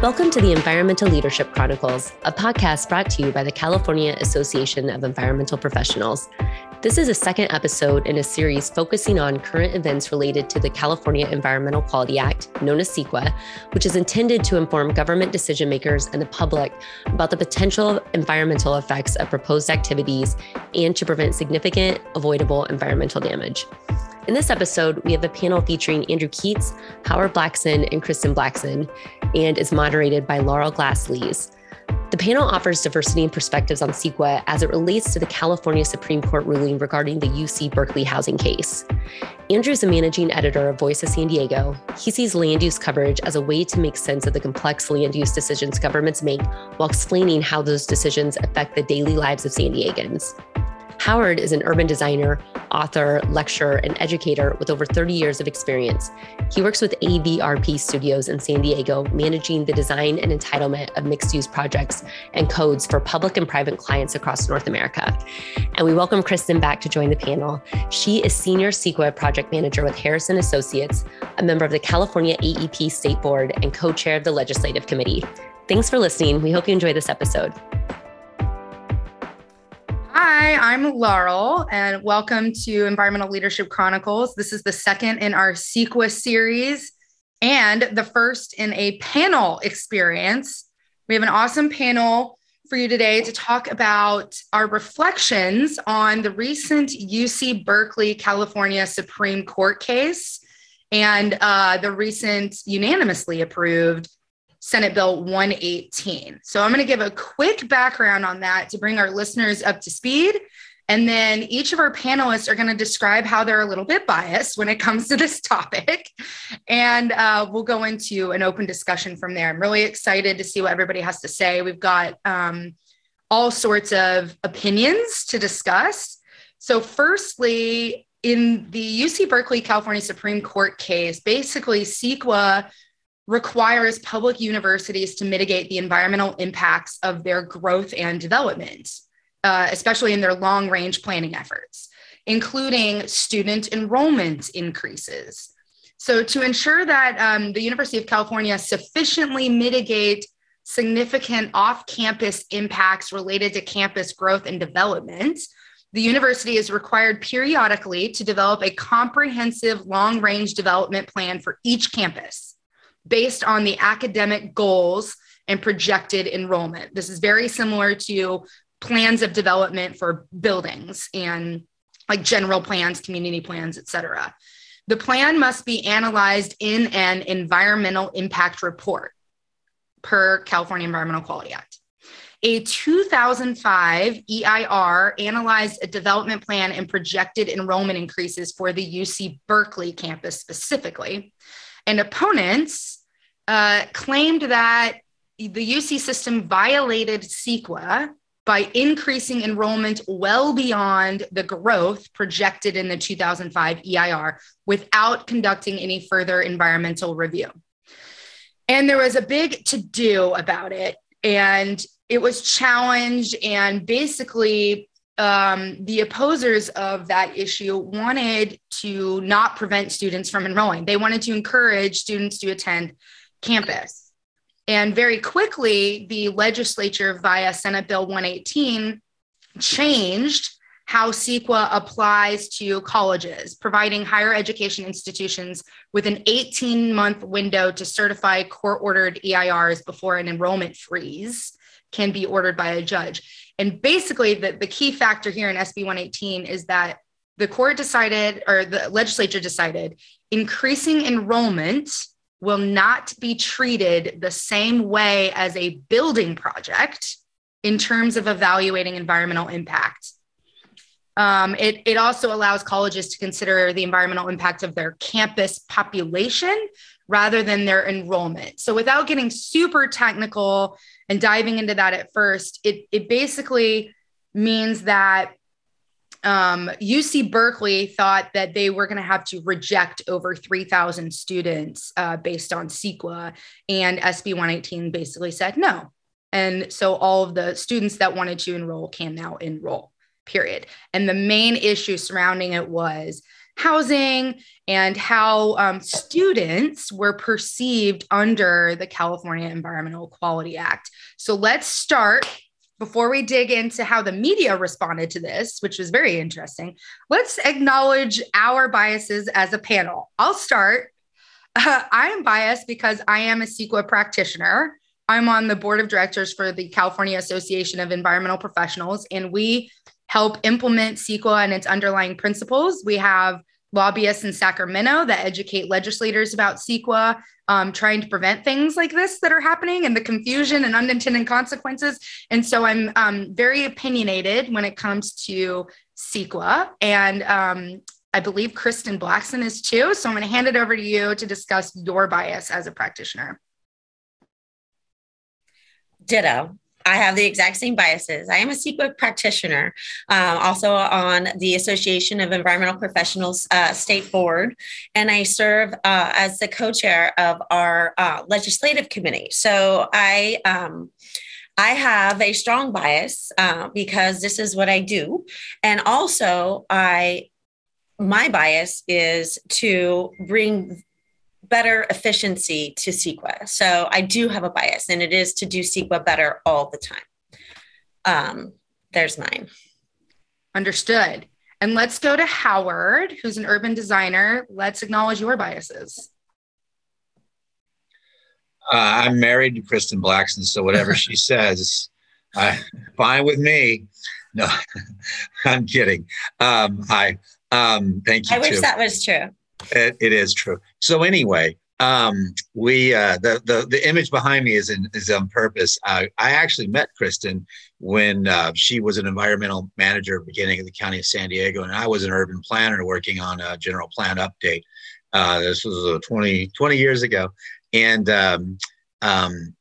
Welcome to the Environmental Leadership Chronicles, a podcast brought to you by the California Association of Environmental Professionals. This is a second episode in a series focusing on current events related to the California Environmental Quality Act, known as CEQA, which is intended to inform government decision makers and the public about the potential environmental effects of proposed activities and to prevent significant avoidable environmental damage. In this episode, we have a panel featuring Andrew Keatts, Howard Blackson, and Kristen Blackson, and is moderated by Laurel Glass Lees. The panel offers diversity and perspectives on CEQA as it relates to the California Supreme Court ruling regarding the UC Berkeley housing case. Andrew is a managing editor of Voice of San Diego. He sees land use coverage as a way to make sense of the complex land use decisions governments make while explaining how those decisions affect the daily lives of San Diegans. Howard is an urban designer, author, lecturer, and educator with over 30 years of experience. He works with AVRP Studios in San Diego, managing the design and entitlement of mixed use projects and codes for public and private clients across North America. And we welcome Kristen back to join the panel. She is Senior CEQA Project Manager with Harris & Associates, a member of the California AEP State Board, and co chair of the Legislative Committee. Thanks for listening. We hope you enjoy this episode. Hi, I'm Laurel, and welcome to Environmental Leadership Chronicles. This is the second in our CEQA series and the first in a panel experience. We have an awesome panel for you today to talk about our reflections on the recent UC Berkeley, California Supreme Court case and uh, the recent unanimously approved Senate Bill 118. So I'm going to give a quick background on that to bring our listeners up to speed. And then each of our panelists are going to describe how they're a little bit biased when it comes to this topic. And uh, we'll go into an open discussion from there. I'm really excited to see what everybody has to say. We've got um, all sorts of opinions to discuss. So, firstly, in the UC Berkeley, California Supreme Court case, basically, CEQA requires public universities to mitigate the environmental impacts of their growth and development, uh, especially in their long range planning efforts, including student enrollment increases. So, to ensure that um, the University of California sufficiently mitigate significant off campus impacts related to campus growth and development, the university is required periodically to develop a comprehensive long range development plan for each campus based on the academic goals and projected enrollment. This is very similar to plans of development for buildings and like general plans, community plans, et cetera. The plan must be analyzed in an environmental impact report per California Environmental Quality Act. A 2005 EIR analyzed a development plan and projected enrollment increases for the UC Berkeley campus specifically. And opponents uh, claimed that the UC system violated CEQA by increasing enrollment well beyond the growth projected in the 2005 EIR without conducting any further environmental review. And there was a big to do about it. And it was challenged. And basically, um, the opposers of that issue wanted to not prevent students from enrolling. They wanted to encourage students to attend campus. And very quickly, the legislature via Senate Bill 118 changed how CEQA applies to colleges, providing higher education institutions with an 18 month window to certify court ordered EIRs before an enrollment freeze can be ordered by a judge. And basically, the, the key factor here in SB 118 is that the court decided, or the legislature decided, increasing enrollment will not be treated the same way as a building project in terms of evaluating environmental impact. Um, it, it also allows colleges to consider the environmental impact of their campus population rather than their enrollment. So, without getting super technical and diving into that at first, it, it basically means that um, UC Berkeley thought that they were going to have to reject over 3,000 students uh, based on CEQA, and SB 118 basically said no. And so all of the students that wanted to enroll can now enroll, period. And the main issue surrounding it was housing and how um, students were perceived under the California Environmental Quality Act. So let's start before we dig into how the media responded to this, which was very interesting. Let's acknowledge our biases as a panel. I'll start. Uh, I am biased because I am a CEQA practitioner. I'm on the board of directors for the California Association of Environmental Professionals, and we help implement CEQA and its underlying principles. We have lobbyists in Sacramento that educate legislators about CEQA, um, trying to prevent things like this that are happening and the confusion and unintended consequences. And so I'm um, very opinionated when it comes to CEQA. And um, I believe Kristen Blackson is too. So I'm going to hand it over to you to discuss your bias as a practitioner. Ditto. I have the exact same biases. I am a CEQA practitioner, um, also on the Association of Environmental Professionals uh, State Board, and I serve uh, as the co chair of our uh, legislative committee. So I, um, I have a strong bias uh, because this is what I do. And also, I my bias is to bring better efficiency to CEQA. So I do have a bias, and it is to do CEQA better all the time. Um, there's mine. Understood. And let's go to Howard, who's an urban designer. Let's acknowledge your biases. Uh, I'm married to Kristen Blackson, so whatever she says, uh, fine with me. No, I'm kidding. Um, hi. Um, thank you. I wish too. that was true. It, it is true. So anyway, um, we uh, the the the image behind me is in, is on purpose. Uh, I actually met Kristen when uh, she was an environmental manager beginning of the county of San Diego, and I was an urban planner working on a general plan update. Uh, this was uh, 20, 20 years ago, and um, um,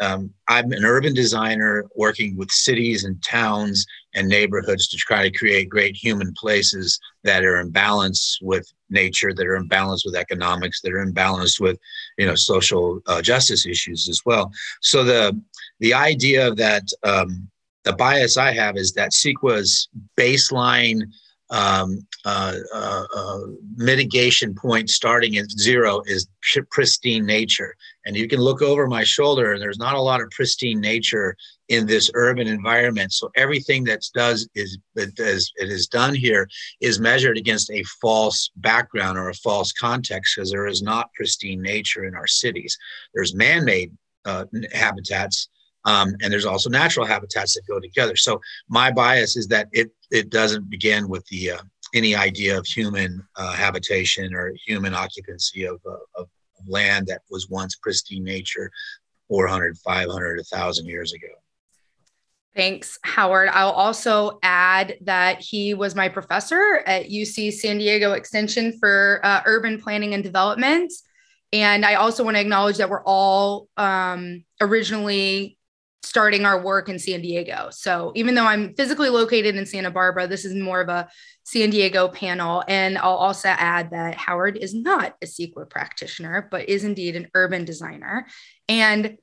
um, I'm an urban designer working with cities and towns and neighborhoods to try to create great human places that are in balance with nature, that are in balance with economics, that are in balance with, you know, social uh, justice issues as well. So the the idea that um, the bias I have is that CEQA's baseline um, uh, uh, uh, mitigation point starting at zero is pristine nature. And you can look over my shoulder, and there's not a lot of pristine nature in this urban environment. So everything that's does is it is done here is measured against a false background or a false context because there is not pristine nature in our cities. There's man-made uh, habitats um, and there's also natural habitats that go together. So my bias is that it it doesn't begin with the uh, any idea of human uh, habitation or human occupancy of, uh, of land that was once pristine nature 400 500 1000 years ago Thanks, Howard. I'll also add that he was my professor at UC San Diego Extension for uh, urban planning and development. And I also want to acknowledge that we're all um, originally starting our work in San Diego. So even though I'm physically located in Santa Barbara, this is more of a San Diego panel. And I'll also add that Howard is not a CEQA practitioner, but is indeed an urban designer. And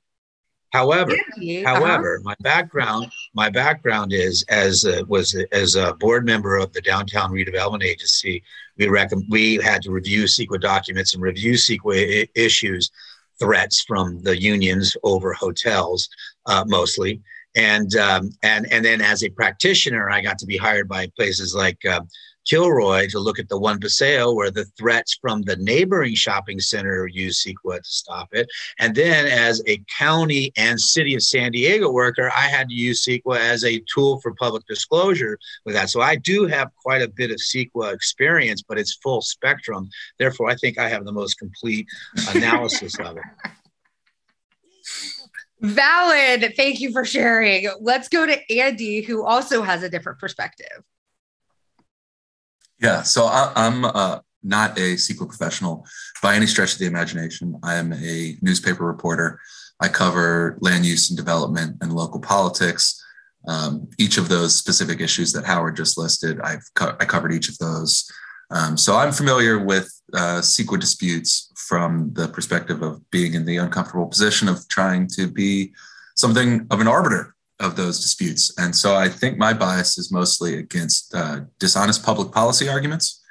However, uh-huh. however, my background, my background is as a, was as a board member of the Downtown Redevelopment Agency. We reckon we had to review CEQA documents and review CEQA I- issues threats from the unions over hotels uh, mostly. And um, and and then as a practitioner, I got to be hired by places like uh, Kilroy to look at the One Paseo, where the threats from the neighboring shopping center used CEQA to stop it. And then, as a county and city of San Diego worker, I had to use CEQA as a tool for public disclosure with that. So I do have quite a bit of CEQA experience, but it's full spectrum. Therefore, I think I have the most complete analysis of it. Valid. Thank you for sharing. Let's go to Andy, who also has a different perspective. Yeah, so I, am uh, not a CEQA professional by any stretch of the imagination. I am a newspaper reporter. I cover land use and development and local politics. Um, each of those specific issues that Howard just listed, I've co- I covered each of those. Um, so I'm familiar with uh, disputes from the perspective of being in the uncomfortable position of trying to be something of an arbiter of those disputes. And so I think my bias is mostly against uh, dishonest public policy arguments.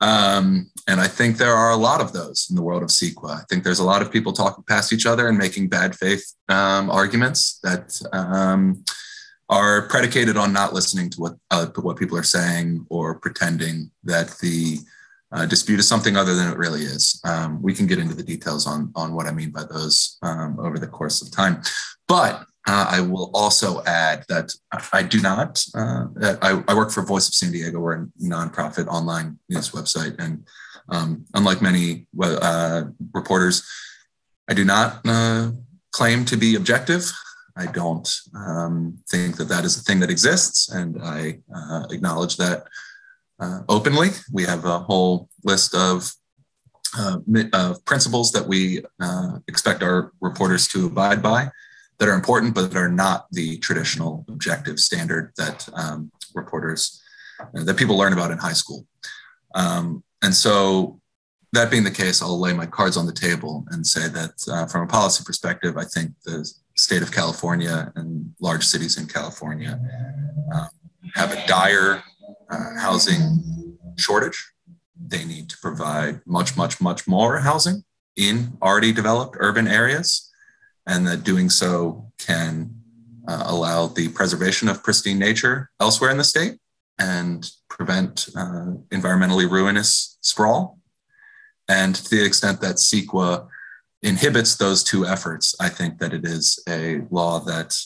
Um, and I think there are a lot of those in the world of CEQA. I think there's a lot of people talking past each other and making bad faith um, arguments that um, are predicated on not listening to what uh, what people are saying or pretending that the uh, dispute is something other than it really is. Um, we can get into the details on on what I mean by those um, over the course of time, but uh, I will also add that I do not. Uh, I, I, work for Voice of San Diego. We're a nonprofit online news website, and um, unlike many uh, reporters, I do not uh, claim to be objective. I don't um, think that that is a thing that exists, and I uh, acknowledge that uh, openly. We have a whole list of principles that we expect our reporters to abide by that are important, but that are not the traditional objective standard that um, reporters uh, that people learn about in high school. Um, and so that being the case, I'll lay my cards on the table and say that uh, from a policy perspective, I think the state of California and large cities in California uh, have a dire uh, housing shortage. They need to provide much, much, much more housing in already developed urban areas, and that doing so can uh, allow the preservation of pristine nature elsewhere in the state and prevent uh, environmentally ruinous sprawl. And to the extent that CEQA inhibits those two efforts, I think that it is a law that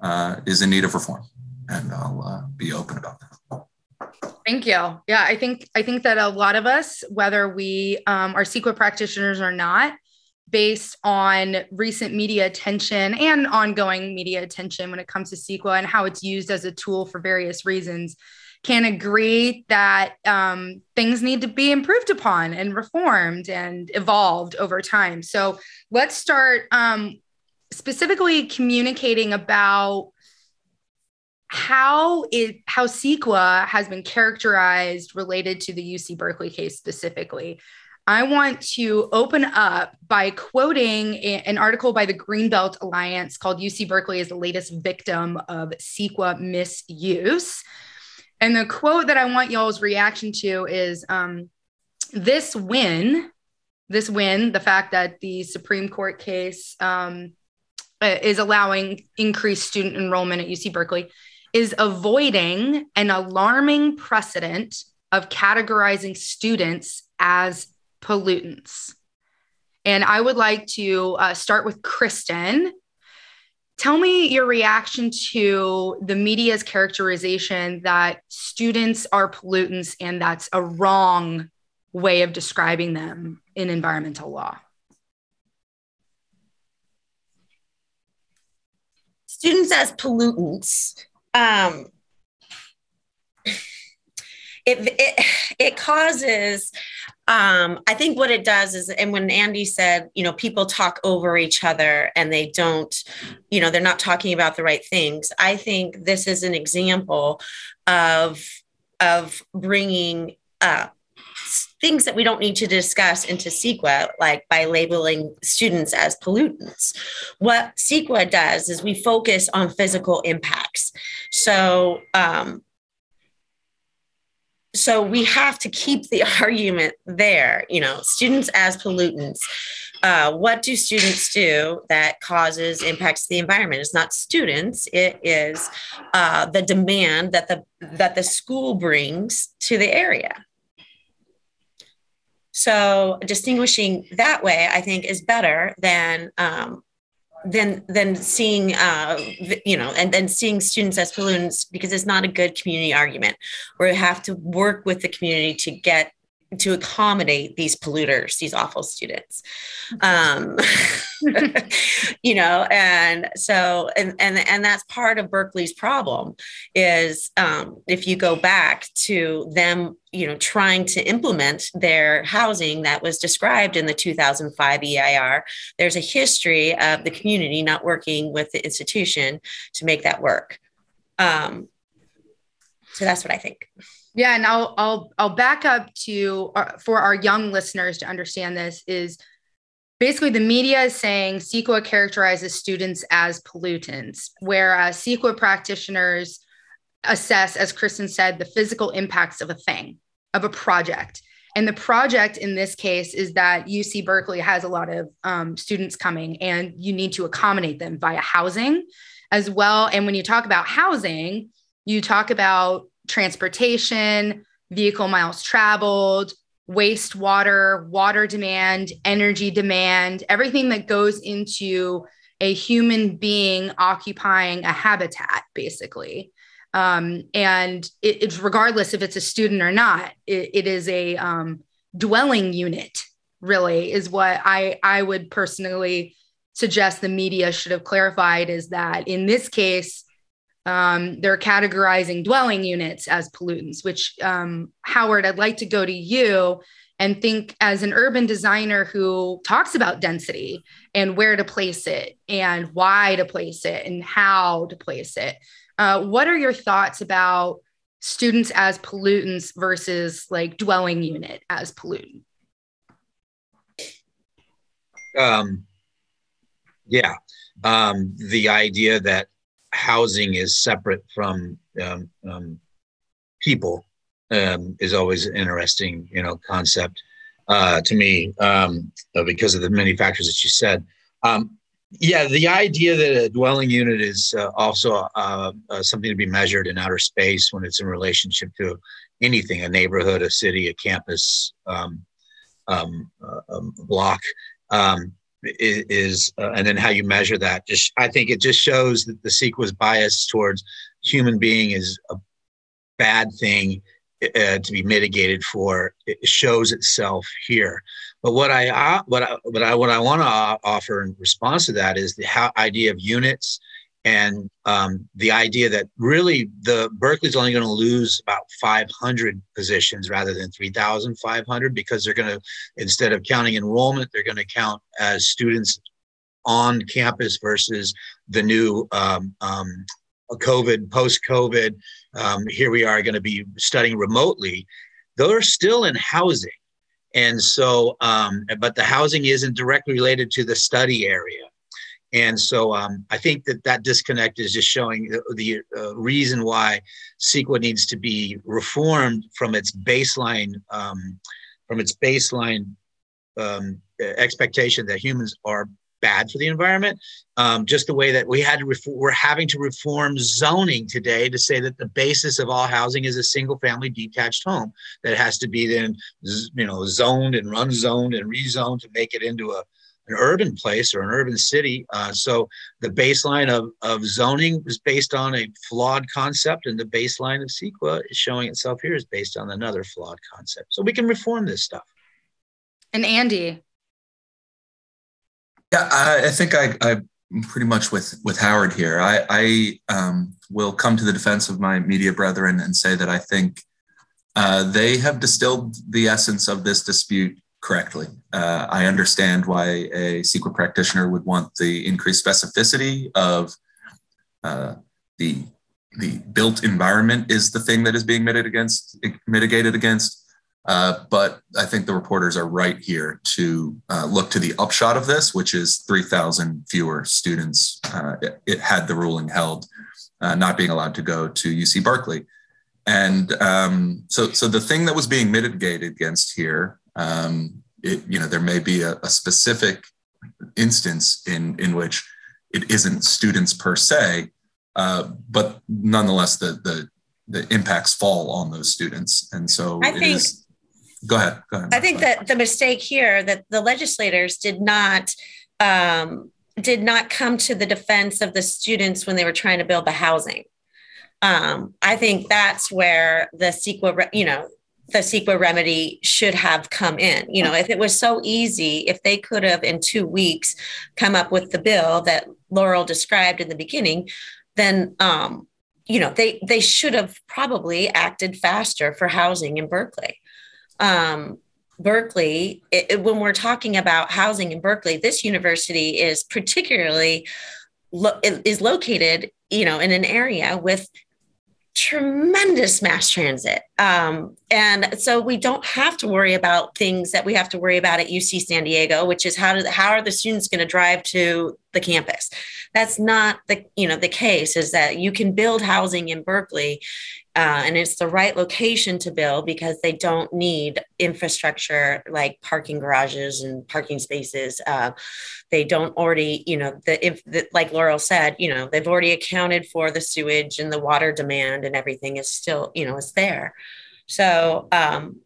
uh, is in need of reform, and I'll uh, be open about that. Thank you. Yeah, I think I think that a lot of us, whether we um, are CEQA practitioners or not, based on recent media attention and ongoing media attention when it comes to CEQA and how it's used as a tool for various reasons, can agree that um, things need to be improved upon and reformed and evolved over time. So let's start um, specifically communicating about how it how CEQA has been characterized related to the UC Berkeley case specifically. I want to open up by quoting a, an article by the Greenbelt Alliance called UC Berkeley is the latest victim of CEQA misuse. And the quote that I want y'all's reaction to is um, this win, this win, the fact that the Supreme Court case um, uh, is allowing increased student enrollment at UC Berkeley, is avoiding an alarming precedent of categorizing students as pollutants. And I would like to uh, start with Kristen Tell me your reaction to the media's characterization that students are pollutants and that's a wrong way of describing them in environmental law. Students as pollutants. Um, it, it, it causes um, I think what it does is, and when Andy said, you know, people talk over each other and they don't, you know, they're not talking about the right things. I think this is an example of of bringing uh, things that we don't need to discuss into CEQA, like by labeling students as pollutants. What CEQA does is we focus on physical impacts. So um, so we have to keep the argument there you know students as pollutants. Uh, what do students do that causes impacts the environment? It's not students it is uh, the demand that the that the school brings to the area. So distinguishing that way i think is better than um, than than seeing uh, you know and then seeing students as pollutants because it's not a good community argument. Where we have to work with the community to get to accommodate these polluters these awful students. Um, you know and so and and and that's part of berkeley's problem is um, if you go back to them you know trying to implement their housing that was described in the 2005 eir there's a history of the community not working with the institution to make that work. Um, so that's what i think yeah, and I'll I'll I'll back up to uh, for our young listeners to understand this is basically the media is saying CEQA characterizes students as pollutants, whereas CEQA practitioners assess, as Kristen said, the physical impacts of a thing, of a project. And the project in this case is that UC Berkeley has a lot of um, students coming and you need to accommodate them via housing as well. And when you talk about housing, you talk about transportation, vehicle miles traveled, wastewater, water demand, energy demand, everything that goes into a human being occupying a habitat, basically. Um, and it, it's regardless if it's a student or not, it, it is a um, dwelling unit, really, is what I, I would personally suggest the media should have clarified is that in this case, um, they're categorizing dwelling units as pollutants, which, um, Howard, I'd like to go to you and think as an urban designer who talks about density and where to place it and why to place it and how to place it. Uh, what are your thoughts about students as pollutants versus like dwelling unit as pollutant? Um, yeah, um, the idea that housing is separate from um, um, people um, is always an interesting, you know, concept uh, to me um, uh, because of the many factors that you said. Um, yeah, the idea that a dwelling unit is uh, also uh, uh, something to be measured in outer space when it's in relationship to anything, a neighborhood, a city, a campus, um, um, uh, block, um, is, and then how you measure that. Just, I think it just shows that the CEQA's bias towards human being is a bad thing uh, to be mitigated for it shows itself here. But what I uh, what I what I what I want to offer in response to that is the how, idea of units and um, the idea that really the Berkeley's only going to lose about 500 positions rather than 3,500 because they're going to instead of counting enrollment, they're going to count as students on campus versus the new um, um, COVID, post COVID, um, here we are going to be studying remotely. They're still in housing. And so, um, but the housing isn't directly related to the study area. And so um, I think that that disconnect is just showing the, the uh, reason why CEQA needs to be reformed from its baseline, um, from its baseline um, expectation that humans are bad for the environment. Um, just the way that we had to ref- we're having to reform zoning today to say that the basis of all housing is a single family detached home that has to be then you know zoned and run zoned and rezoned to make it into a an urban place or an urban city. Uh, so the baseline of, of zoning is based on a flawed concept, and the baseline of CEQA is showing itself here is based on another flawed concept. So we can reform this stuff. And Andy, yeah, I, I think I, I'm pretty much with with Howard here. I, I um, will come to the defense of my media brethren and say that I think uh, they have distilled the essence of this dispute correctly. Uh, I understand why a CEQA practitioner would want the increased specificity of uh, the the built environment is the thing that is being mitigated against mitigated against. Uh, but I think the reporters are right here to uh, look to the upshot of this, which is 3,000 fewer students. Uh, it, it, had the ruling held, uh, not being allowed to go to UC Berkeley. And um, so, so the thing that was being mitigated against here, um, it, you know, there may be a, a specific instance in in which it isn't students per se, uh, but nonetheless, the the the impacts fall on those students. And so I think is, go ahead. Go ahead. I think that the mistake here that the legislators did not um, did not come to the defense of the students when they were trying to build the housing. Um, I think that's where the CEQA, you know, the CEQA remedy should have come in. You know, if it was so easy, if they could have in two weeks come up with the bill that Laurel described in the beginning, then um, you know they they should have probably acted faster for housing in Berkeley um, Berkeley, it, it, when we're talking about housing in Berkeley, this university is particularly lo- is located, you know, in an area with tremendous mass transit. Um, and so we don't have to worry about things that we have to worry about at UC San Diego, which is how do how are the students going to drive to the campus? That's not the you know the case. Is that you can build housing in Berkeley uh, and it's the right location to build because they don't need infrastructure like parking garages and parking spaces. Uh, they don't already, you know, the if the, like Laurel said, you know, they've already accounted for the sewage and the water demand and everything is still, you know, is there. So, um,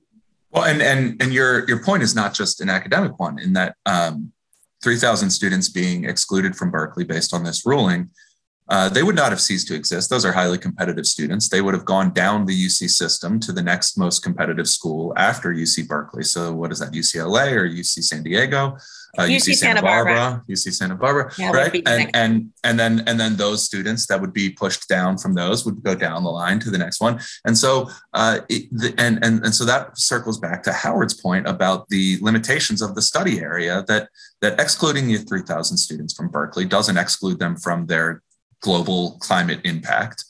well, and and and your your point is not just an academic one in that um, 3,000 students being excluded from Berkeley based on this ruling uh, they would not have ceased to exist. Those are highly competitive students. They would have gone down the UC system to the next most competitive school after UC Berkeley. So, what is that, UCLA or UC San Diego? Uh, UC, UC, Santa, Santa Barbara. Barbara. UC Santa Barbara, yeah, right? And and and then and then those students that would be pushed down from those would go down the line to the next one. And so, uh, it, the, and and and so that circles back to Howard's point about the limitations of the study area. That that excluding the 3,000 students from Berkeley doesn't exclude them from their global climate impact.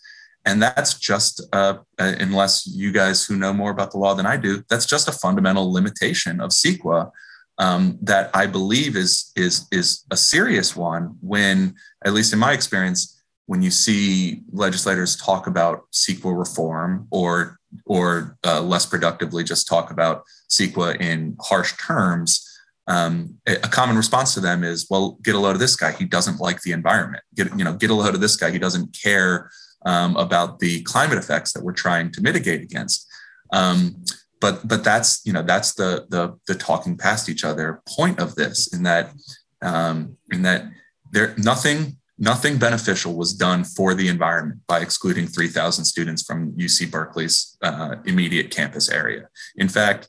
And that's just, uh, uh, unless you guys who know more about the law than I do, that's just a fundamental limitation of CEQA um, that I believe is, is, is a serious one when, at least in my experience, when you see legislators talk about CEQA reform or, or uh, less productively just talk about CEQA in harsh terms, um, a common response to them is, well, get a load of this guy. He doesn't like the environment. Get, you know, get a load of this guy. He doesn't care um, about the climate effects that we're trying to mitigate against. Um, but but that's you know that's the the the talking past each other point of this in that um, in that there nothing nothing beneficial was done for the environment by excluding 3,000 students from UC Berkeley's uh, immediate campus area. In fact,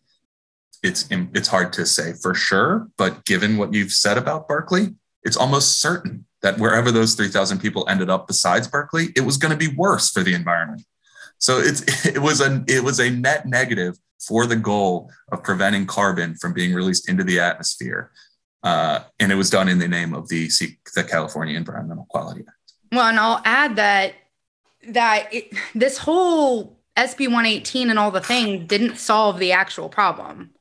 it's it's hard to say for sure, but given what you've said about Berkeley, it's almost certain that wherever those 3,000 people ended up besides Berkeley, it was going to be worse for the environment. So it's it was a it was a net negative for the goal of preventing carbon from being released into the atmosphere, uh, and it was done in the name of the the California Environmental Quality Act. Well, and I'll add that that it, this whole SB 118 and all the thing didn't solve the actual problem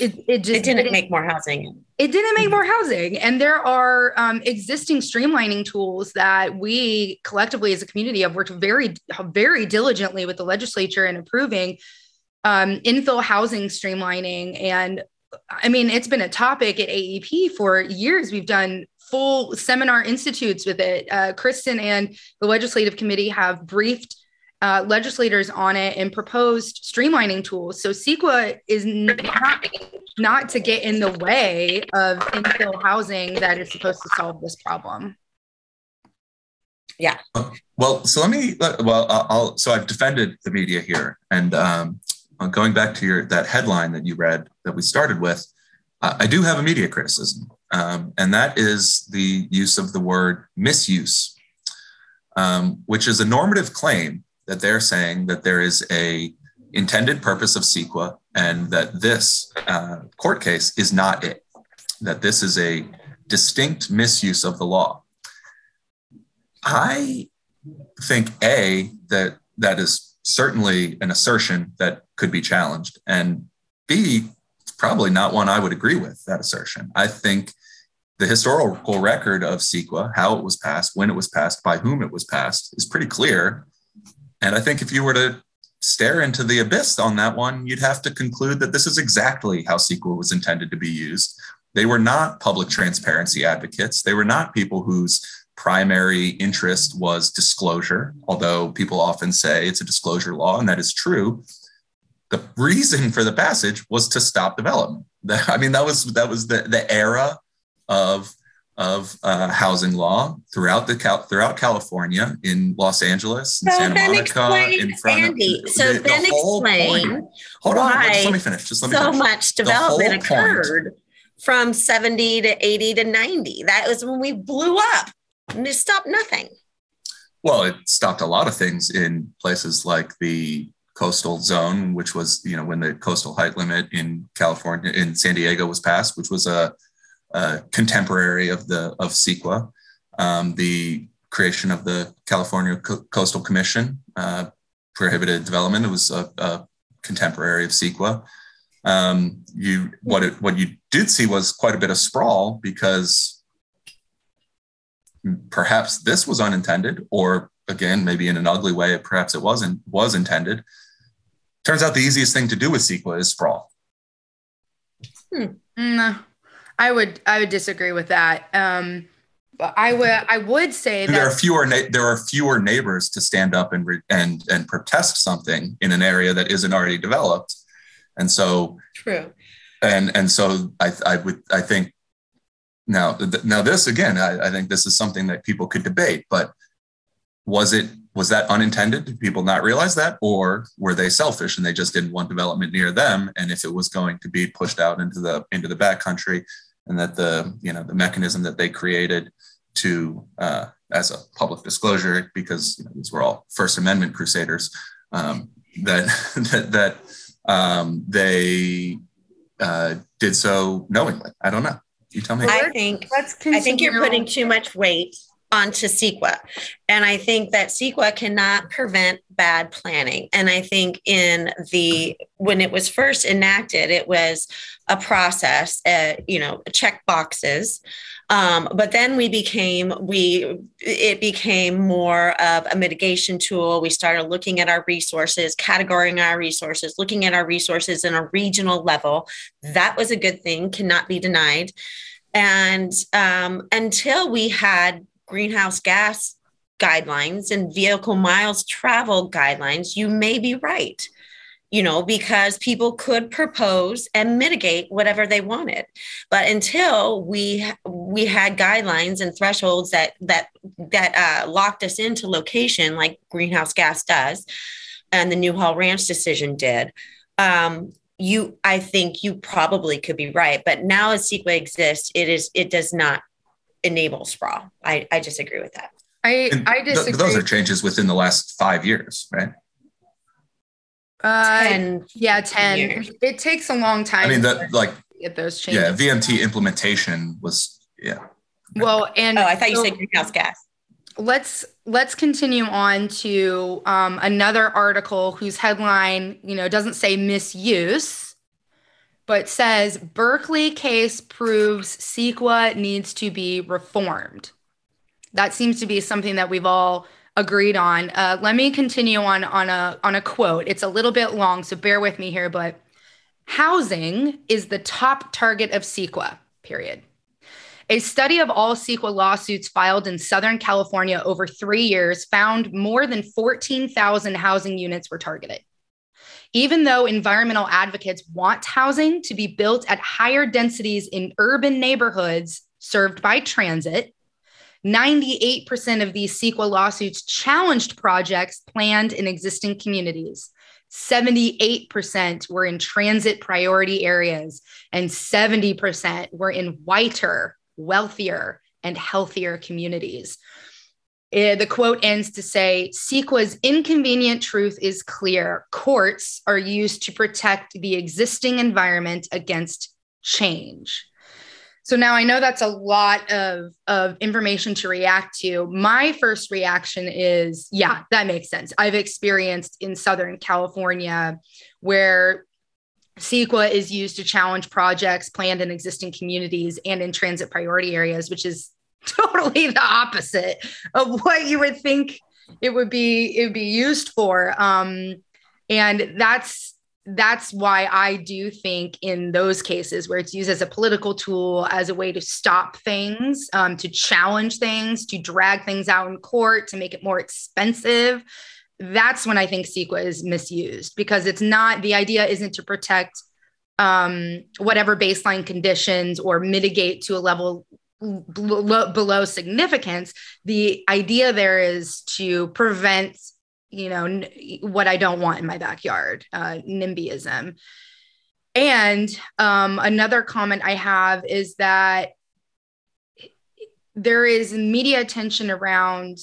it, it just it didn't, didn't make more housing. It didn't make more housing. And there are um, existing streamlining tools that we collectively as a community have worked very very diligently with the legislature in approving um, infill housing streamlining. And i mean it's been a topic at aep for years. We've done full seminar institutes with it. Uh, kristen and the legislative committee have briefed uh, legislators on it and proposed streamlining tools. So CEQA is not, not to get in the way of infill housing that is supposed to solve this problem. Yeah. Well, so let me. Well, I'll. So I've defended the media here, and um, going back to your that headline that you read that we started with, uh, I do have a media criticism, um, and that is the use of the word misuse, um, which is a normative claim that they're saying that there is a intended purpose of CEQA and that this uh, court case is not it, that this is a distinct misuse of the law. I think A, that that is certainly an assertion that could be challenged, and B, probably not one I would agree with that assertion. I think the historical record of CEQA, how it was passed, when it was passed, by whom it was passed, is pretty clear. And I think if you were to stare into the abyss on that one, you'd have to conclude that this is exactly how CEQA was intended to be used. They were not public transparency advocates. They were not people whose primary interest was disclosure, although people often say it's a disclosure law, and that is true. The reason for the passage was to stop development. I mean, that was that was the, the era of of uh, housing law throughout the Cal- throughout California, in Los Angeles, in so Santa Monica, explain, in front Andy, of so the, then the explain point, hold on, why just let me finish. Just let me so finish. much development occurred point, from 70 to 80 to 90. That was when we blew up and it stopped nothing. Well, it stopped a lot of things in places like the coastal zone, which was, you know, when the coastal height limit in California, in San Diego was passed, which was a uh, contemporary of the of CEQA, um, the creation of the California Co- Coastal Commission uh, prohibited development. It was a, a contemporary of CEQA. Um, you what it, what you did see was quite a bit of sprawl because perhaps this was unintended, or again, maybe in an ugly way, perhaps it wasn't was intended. Turns out the easiest thing to do with CEQA is sprawl. Hmm. No, I would I would disagree with that. Um, but I would I would say that there are fewer na- there are fewer neighbors to stand up and re- and and protest something in an area that isn't already developed, and so true. And and so I I would I think now now this again I, I think this is something that people could debate, but was it was that unintended did people not realize that or were they selfish and they just didn't want development near them and if it was going to be pushed out into the into the back country and that the you know the mechanism that they created to uh, as a public disclosure because you know, these were all first amendment crusaders um, that that, that um, they uh, did so knowingly. I don't know. You tell me. I think i think you're putting too much weight onto CEQA. And I think that CEQA cannot prevent bad planning. And I think in the when it was first enacted, it was a process, uh, you know, check boxes. Um, but then we became we it became more of a mitigation tool. We started looking at our resources, categorizing our resources, looking at our resources in a regional level. That was a good thing, cannot be denied. And um, until we had greenhouse gas guidelines and vehicle miles travel guidelines, you may be right. You know, because people could propose and mitigate whatever they wanted, but until we we had guidelines and thresholds that that that uh, locked us into location, like greenhouse gas does, and the Newhall Ranch decision did, um, you I think you probably could be right. But now as CEQA exists, it is it does not enable sprawl. I, I disagree with that. I, I disagree. Th- those are changes within the last five years, right? Uh, 10 yeah 10 years. it takes a long time i mean that like get those changes yeah vmt implementation was yeah well and oh i thought so you said greenhouse gas let's let's continue on to um, another article whose headline you know doesn't say misuse but says Berkeley case proves CEQA needs to be reformed. That seems to be something that we've all agreed on. Uh, let me continue on on a on a quote. It's a little bit long, so bear with me here. But housing is the top target of CEQA. Period. A study of all CEQA lawsuits filed in Southern California over three years found more than 14,000 housing units were targeted. Even though environmental advocates want housing to be built at higher densities in urban neighborhoods served by transit, 98% of these CEQA lawsuits challenged projects planned in existing communities. 78% were in transit priority areas, and 70% were in whiter, wealthier, and healthier communities. Uh, the quote ends to say CEQA's inconvenient truth is clear. Courts are used to protect the existing environment against change. So now I know that's a lot of, of information to react to. My first reaction is yeah, that makes sense. I've experienced in Southern California where CEQA is used to challenge projects planned in existing communities and in transit priority areas, which is totally the opposite of what you would think it would be it would be used for um and that's that's why i do think in those cases where it's used as a political tool as a way to stop things um, to challenge things to drag things out in court to make it more expensive that's when i think CEQA is misused because it's not the idea isn't to protect um, whatever baseline conditions or mitigate to a level below, below significance. The idea there is to prevent you know n- what i don't want in my backyard uh, nimbyism and um, another comment i have is that there is media attention around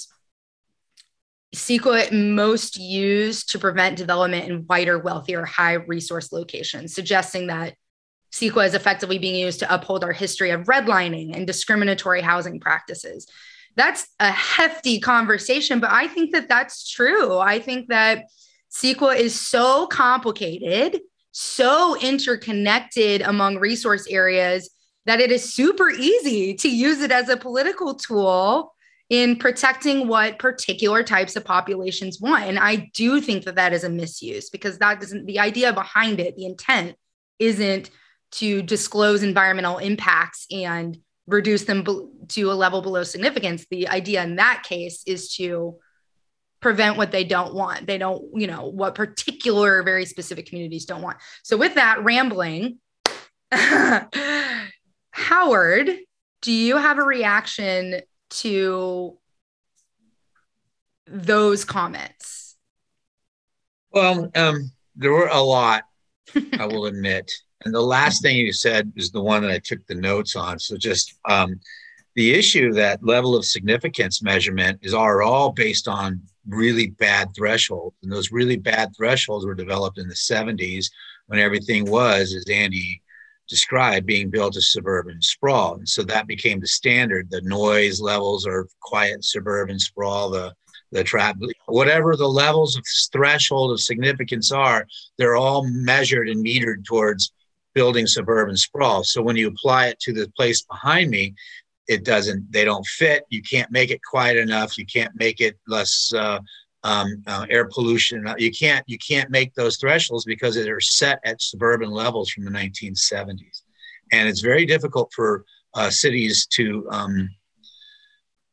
CEQA most used to prevent development in whiter, wealthier, high resource locations, suggesting that CEQA is effectively being used to uphold our history of redlining and discriminatory housing practices. That's a hefty conversation, but I think that that's true. I think that CEQA is so complicated, so interconnected among resource areas that it is super easy to use it as a political tool in protecting what particular types of populations want. And I do think that that is a misuse because that doesn't, the idea behind it, the intent isn't to disclose environmental impacts and reduce them to a level below significance. The idea in that case is to prevent what they don't want. They don't, you know, what particular very specific communities don't want. So with that rambling, Howard, do you have a reaction to those comments? Well, um, there were a lot, I will admit. And the last thing you said is the one that I took the notes on. So just um, the issue that level of significance measurement is are all based on really bad thresholds. And those really bad thresholds were developed in the 70s when everything was, as Andy described being built as suburban sprawl. And so that became the standard. The noise levels are quiet suburban sprawl, the the trap, whatever the levels of threshold of significance are, they're all measured and metered towards building suburban sprawl. So when you apply it to the place behind me, it doesn't, they don't fit. You can't make it quiet enough. You can't make it less uh, um, uh, air pollution. You can't you can't make those thresholds because they're set at suburban levels from the 1970s, and it's very difficult for uh, cities to um,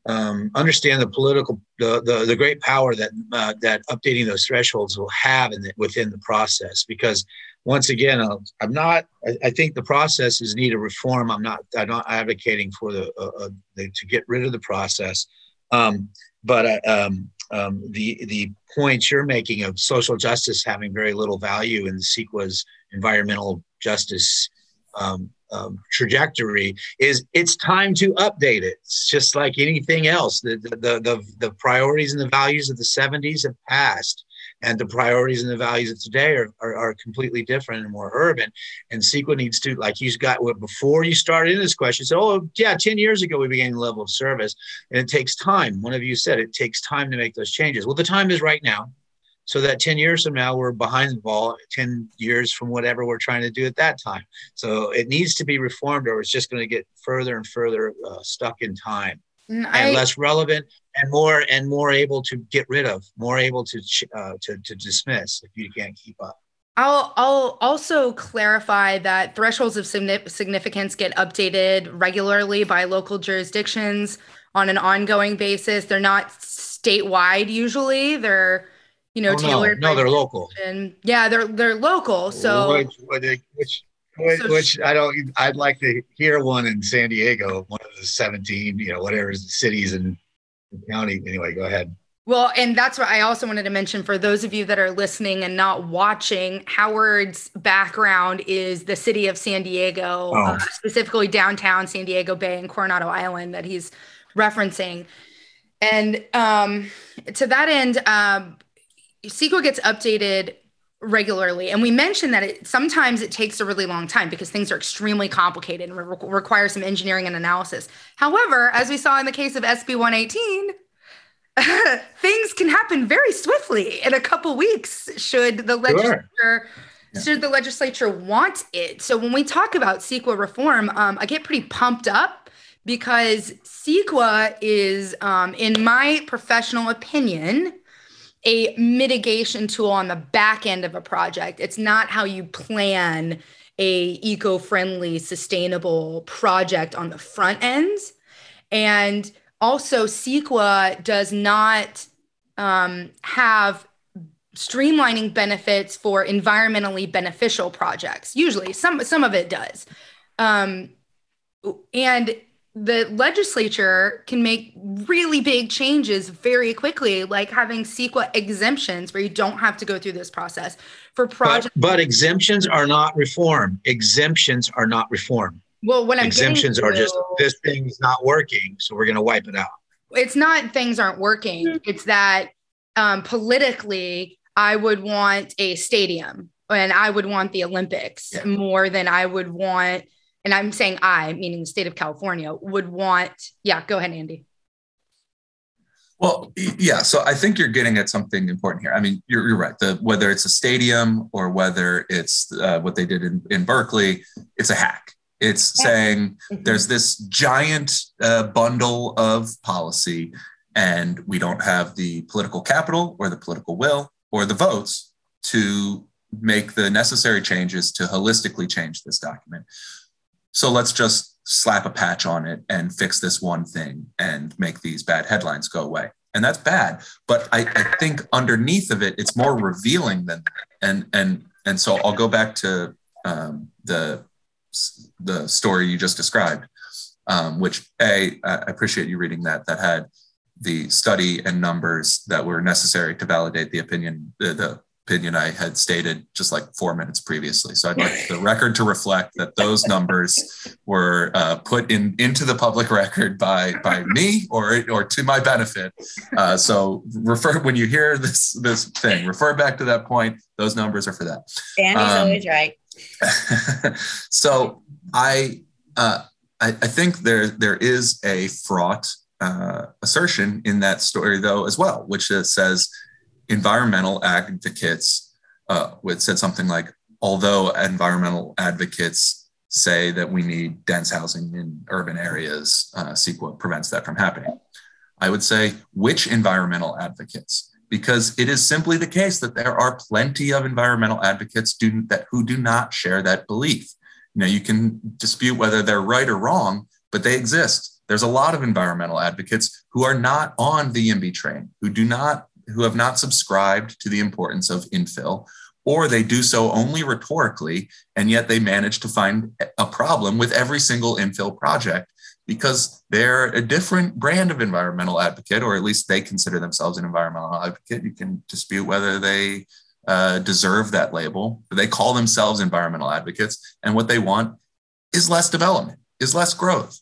um, understand the political the, the, the great power that uh, that updating those thresholds will have in the, within the process because once again uh, i'm not I, I, think the process is need a reform i'm not i'm not advocating for the, uh, uh the to get rid of the process um, but uh, um, um, the the points you're making of social justice having very little value in the CEQA's environmental justice um, um, trajectory is it's time to update it. It's just like anything else. The, the, the, the, priorities and the values of the 70s have passed and the priorities and the values of today are, are, are, completely different and more urban. And CEQA needs to, like you've got before you started in this question, so oh yeah, 10 years ago we began the level of service. And it takes time. One of you said it takes time to make those changes. Well, the time is right now. So that 10 years from now, we're behind the ball 10 years from whatever we're trying to do at that time. So it needs to be reformed or it's just going to get further and further uh, stuck in time. I, and less relevant and more and more able to get rid of, more able to uh, to, to dismiss if you can't keep up. I'll I'll also clarify that thresholds of significance get updated regularly by local jurisdictions on an ongoing basis. They're not statewide usually. They're you know oh, tailored. No, no they're local. And yeah, they're they're local. So which, which which, so which I don't. I'd like to hear one in San Diego, one of the seventeen, you know, whatever cities and county. Anyway, go ahead. Well, and that's what I also wanted to mention for those of you that are listening and not watching. Howard's background is the city of San Diego, oh. uh, specifically downtown San Diego Bay and Coronado Island that he's referencing. And um, to that end, um, CEQA gets updated regularly and we mentioned that it sometimes it takes a really long time because things are extremely complicated and re- require some engineering and analysis however as we saw in the case of sb 118 things can happen very swiftly in a couple weeks should the legislature sure. yeah. should the legislature want it so when we talk about CEQA reform um, i get pretty pumped up because CEQA is um, in my professional opinion a mitigation tool on the back end of a project. It's not how you plan a eco-friendly, sustainable project on the front end. And also, CEQA does not um, have streamlining benefits for environmentally beneficial projects. Usually, some some of it does. Um, and the legislature can make really big changes very quickly, like having CEQA exemptions where you don't have to go through this process for projects. But, but exemptions are not reform. Exemptions are not reform. Well, when I'm exemptions are just this thing's not working, so we're going to wipe it out. It's not things aren't working. It's that um, politically, I would want a stadium and I would want the Olympics yeah. more than I would want and I'm saying I, meaning the state of California, would want, yeah, go ahead, Andy. Well, yeah. So I think you're getting at something important here. I mean, you're, you're right. The, whether it's a stadium or whether it's uh, what they did in, in Berkeley, it's a hack. It's saying mm-hmm. there's this giant uh, bundle of policy, and we don't have the political capital or the political will or the votes to make the necessary changes to holistically change this document. So let's just slap a patch on it and fix this one thing and make these bad headlines go away. And that's bad. But I, I think underneath of it, it's more revealing than and and and so I'll go back to um, the the story you just described, um, which a I appreciate you reading that. That had the study and numbers that were necessary to validate the opinion the, the opinion I had stated just like four minutes previously. So I'd like the record to reflect that those numbers were uh, put in into the public record by by me or or to my benefit. Uh, so refer when you hear this this thing, refer back to that point. Those numbers are for that. Danny's um, always right. so I, uh, I I think there there is a fraught uh, assertion in that story though as well, which says environmental advocates uh, would said something like, although environmental advocates say that we need dense housing in urban areas, uh, CEQA prevents that from happening. I would say, which environmental advocates? Because it is simply the case that there are plenty of environmental advocates do, that, who do not share that belief. You know, you can dispute whether they're right or wrong, but they exist. There's a lot of environmental advocates who are not on the YIMBY train, who do not who have not subscribed to the importance of infill, or they do so only rhetorically, and yet they manage to find a problem with every single infill project because they're a different brand of environmental advocate, or at least they consider themselves an environmental advocate. You can dispute whether they uh, deserve that label, but they call themselves environmental advocates, and what they want is less development, is less growth.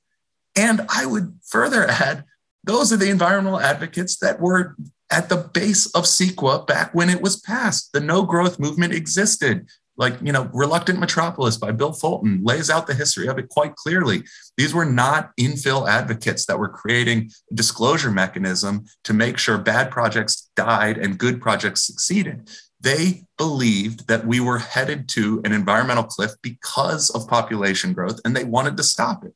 And I would further add, those are the environmental advocates that were at the base of CEQA back when it was passed. The no growth movement existed. Like, you know, Reluctant Metropolis by Bill Fulton lays out the history of it quite clearly. These were not infill advocates that were creating a disclosure mechanism to make sure bad projects died and good projects succeeded. They believed that we were headed to an environmental cliff because of population growth and they wanted to stop it.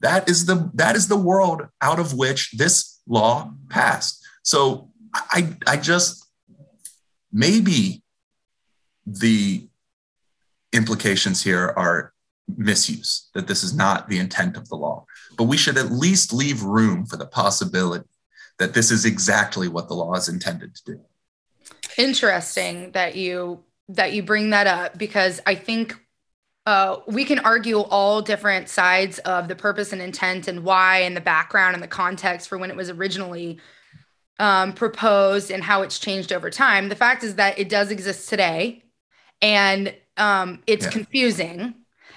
That is the that is the world out of which this law passed. So I, I just maybe the implications here are misuse, that this is not the intent of the law. But we should at least leave room for the possibility that this is exactly what the law is intended to do. Interesting that you that you bring that up because I think uh, we can argue all different sides of the purpose and intent and why and the background and the context for when it was originally um, proposed and how it's changed over time. The fact is that it does exist today and um, it's yeah. confusing.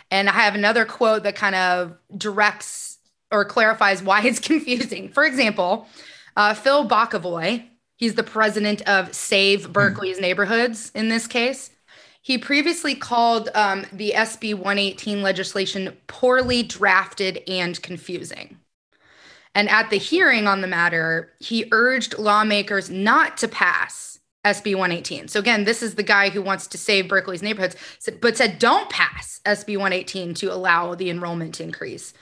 And I have another quote that kind of directs or clarifies why it's confusing. For example, uh, Phil Bokovoy, he's the president of Save hmm. Berkeley's mm. Neighborhoods in this case. He previously called um, the SB 118 legislation poorly drafted and confusing. And at the hearing on the matter, he urged lawmakers not to pass SB 118. So again, this is the guy who wants to save Berkeley's neighborhoods, but said don't pass SB 118 to allow the enrollment to increase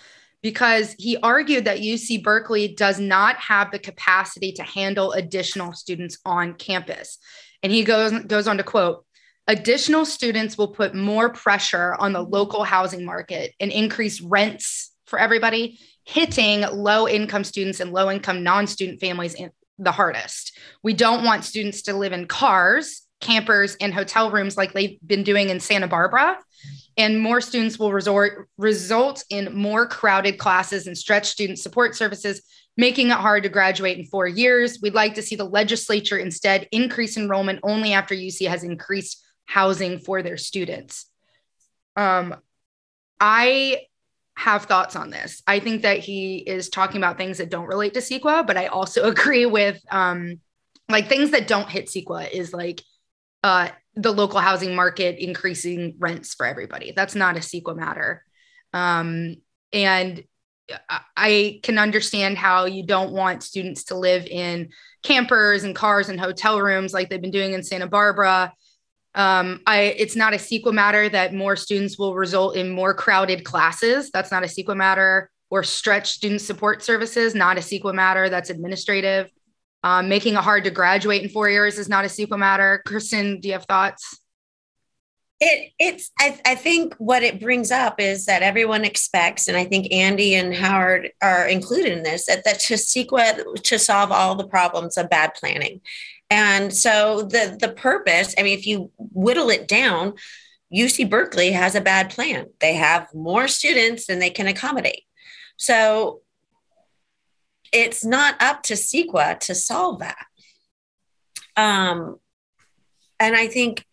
because he argued that UC Berkeley does not have the capacity to handle additional students on campus. And he goes, goes on to quote, additional students will put more pressure on the local housing market and increase rents for everybody hitting low income students and low income non student families the hardest. We don't want students to live in cars, campers, and hotel rooms like they've been doing in Santa Barbara. And more students will resort result in more crowded classes and stretch student support services, making it hard to graduate in four years. We'd like to see the legislature instead increase enrollment only after UC has increased housing for their students. Um, I have thoughts on this. I think that he is talking about things that don't relate to CEQA, but I also agree with um, like things that don't hit CEQA is like uh, the local housing market increasing rents for everybody. That's not a CEQA matter. Um, and I can understand how you don't want students to live in campers and cars and hotel rooms like they've been doing in Santa Barbara. Um, I it's not a CEQA matter that more students will result in more crowded classes. That's not a CEQA matter. Or stretch student support services, not a CEQA matter. That's administrative. Um, making it hard to graduate in four years is not a CEQA matter. Kristen, do you have thoughts? It it's I, I think what it brings up is that everyone expects, and I think Andy and Howard are included in this, that, that to CEQA to solve all the problems of bad planning. And so the the purpose, I mean, if you whittle it down, UC Berkeley has a bad plan. They have more students than they can accommodate. So it's not up to CEQA to solve that. Um, and I think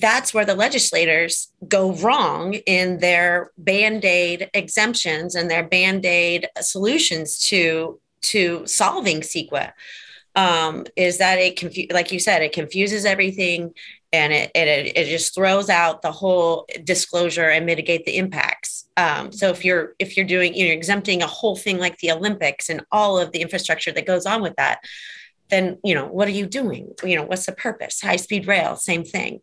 that's where the legislators go wrong in their band-aid exemptions and their band-aid solutions to to solving CEQA um, is that it confu- like you said it confuses everything and it, it it just throws out the whole disclosure and mitigate the impacts. Um, so if you're if you're doing you know exempting a whole thing like the olympics and all of the infrastructure that goes on with that then you know what are you doing? You know what's the purpose? High speed rail same thing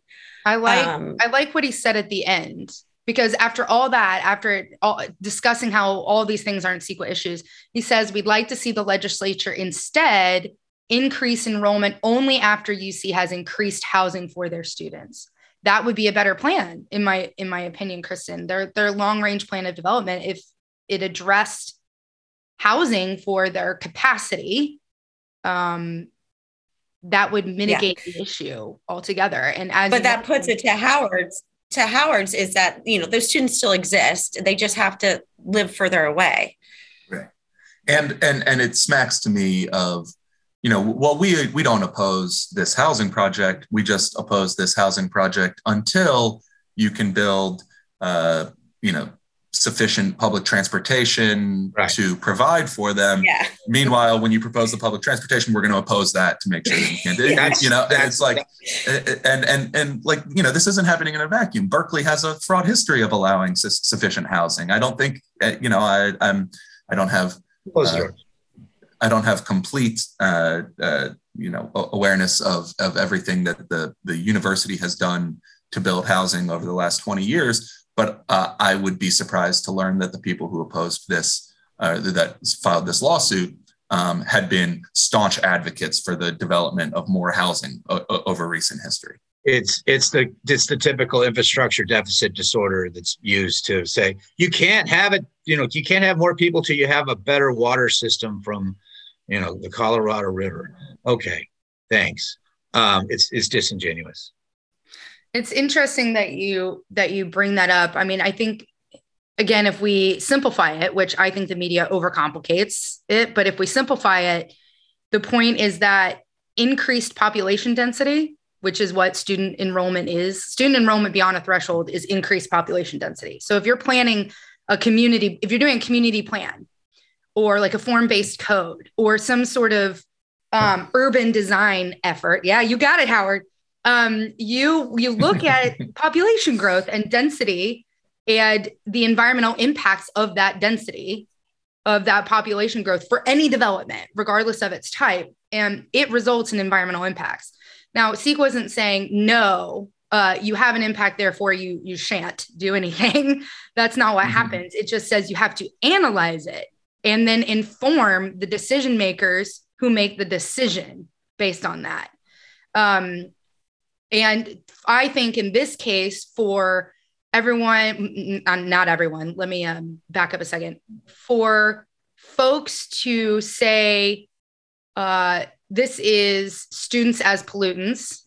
I like um, I like what he said at the end because after all that, after all, discussing how all these things aren't CEQA issues, he says we'd like to see the legislature instead increase enrollment only after UC has increased housing for their students. That would be a better plan, in my in my opinion, Kristen. Their their long range plan of development, if it addressed housing for their capacity, um, that would mitigate yeah. the issue altogether. And as but that puts it to Howard's to Howard's is that you know those students still exist. They just have to live further away. Right. And and and it smacks to me of you know well we we don't oppose this housing project we just oppose this housing project until you can build uh, you know sufficient public transportation right. to provide for them. Yeah. Meanwhile, when you propose the public transportation, we're going to oppose that to make sure that you can. yeah. You know, and it's like, and and and like you know, this isn't happening in a vacuum. Berkeley has a fraud history of allowing su- sufficient housing. I don't think uh, you know. I I'm I don't have. Uh, I don't have complete, uh, uh, you know, awareness of of everything that the the university has done to build housing over the last 20 years but uh, I would be surprised to learn that the people who opposed this, uh, that filed this lawsuit, um, had been staunch advocates for the development of more housing o- over recent history. It's it's the it's the typical infrastructure deficit disorder that's used to say you can't have it. You know, you can't have more people till you have a better water system from, you know, the Colorado River. Okay, thanks. Um, it's it's disingenuous. It's interesting that you that you bring that up. I mean, I think again, if we simplify it, which I think the media overcomplicates it, but if we simplify it, the point is that increased population density, which is what student enrollment is, student enrollment beyond a threshold is increased population density. So if you're planning a community, if you're doing a community plan or like a form based code or some sort of um, urban design effort, yeah, you got it, Howard um, you you look at population growth and density and the environmental impacts of that density of that population growth for any development, regardless of its type, and it results in environmental impacts. Now, CEQA isn't saying no, uh, you have an impact, therefore you you shan't do anything. That's not what mm-hmm. happens. It just says you have to analyze it and then inform the decision makers who make the decision based on that. Um, and I think in this case, for everyone, not everyone, let me um, back up a second. For folks to say uh, this is students as pollutants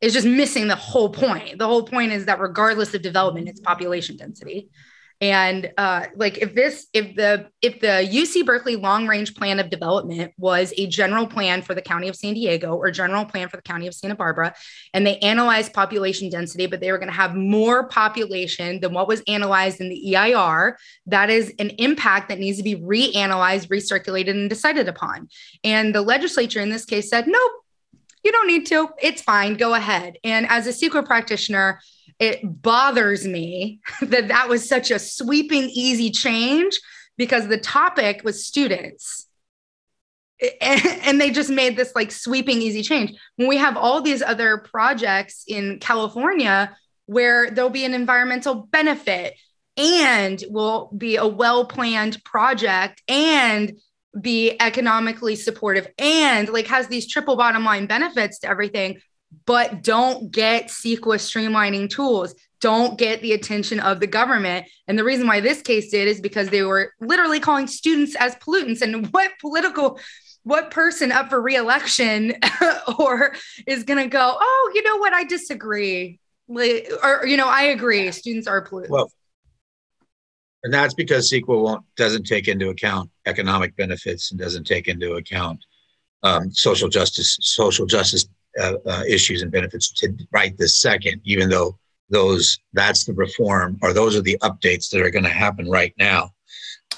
is just missing the whole point. The whole point is that regardless of development, it's population density and uh, like if this if the if the uc berkeley long range plan of development was a general plan for the county of san diego or general plan for the county of santa barbara and they analyzed population density but they were going to have more population than what was analyzed in the eir that is an impact that needs to be reanalyzed recirculated and decided upon. And the legislature in this case said nope you don't need to. It's fine. Go ahead. And as a CEQA practitioner it bothers me that that was such a sweeping, easy change because the topic was students. and they just made this like sweeping easy change when we have all these other projects in california where there'll be an environmental benefit and will be a well planned project and be economically supportive and like has these triple bottom line benefits to everything but don't get CEQA streamlining tools don't get the attention of the government. And the reason why this case did is because they were literally calling students as pollutants. And what political, what person up for reelection or is going to go, oh, you know what? I disagree. Or, you know, I agree. Students are pollutants. Well, and that's because CEQA won't, doesn't take into account economic benefits and doesn't take into account um, social justice, social justice uh, uh, issues and benefits to right this second, even though those that's the reform or those are the updates that are going to happen right now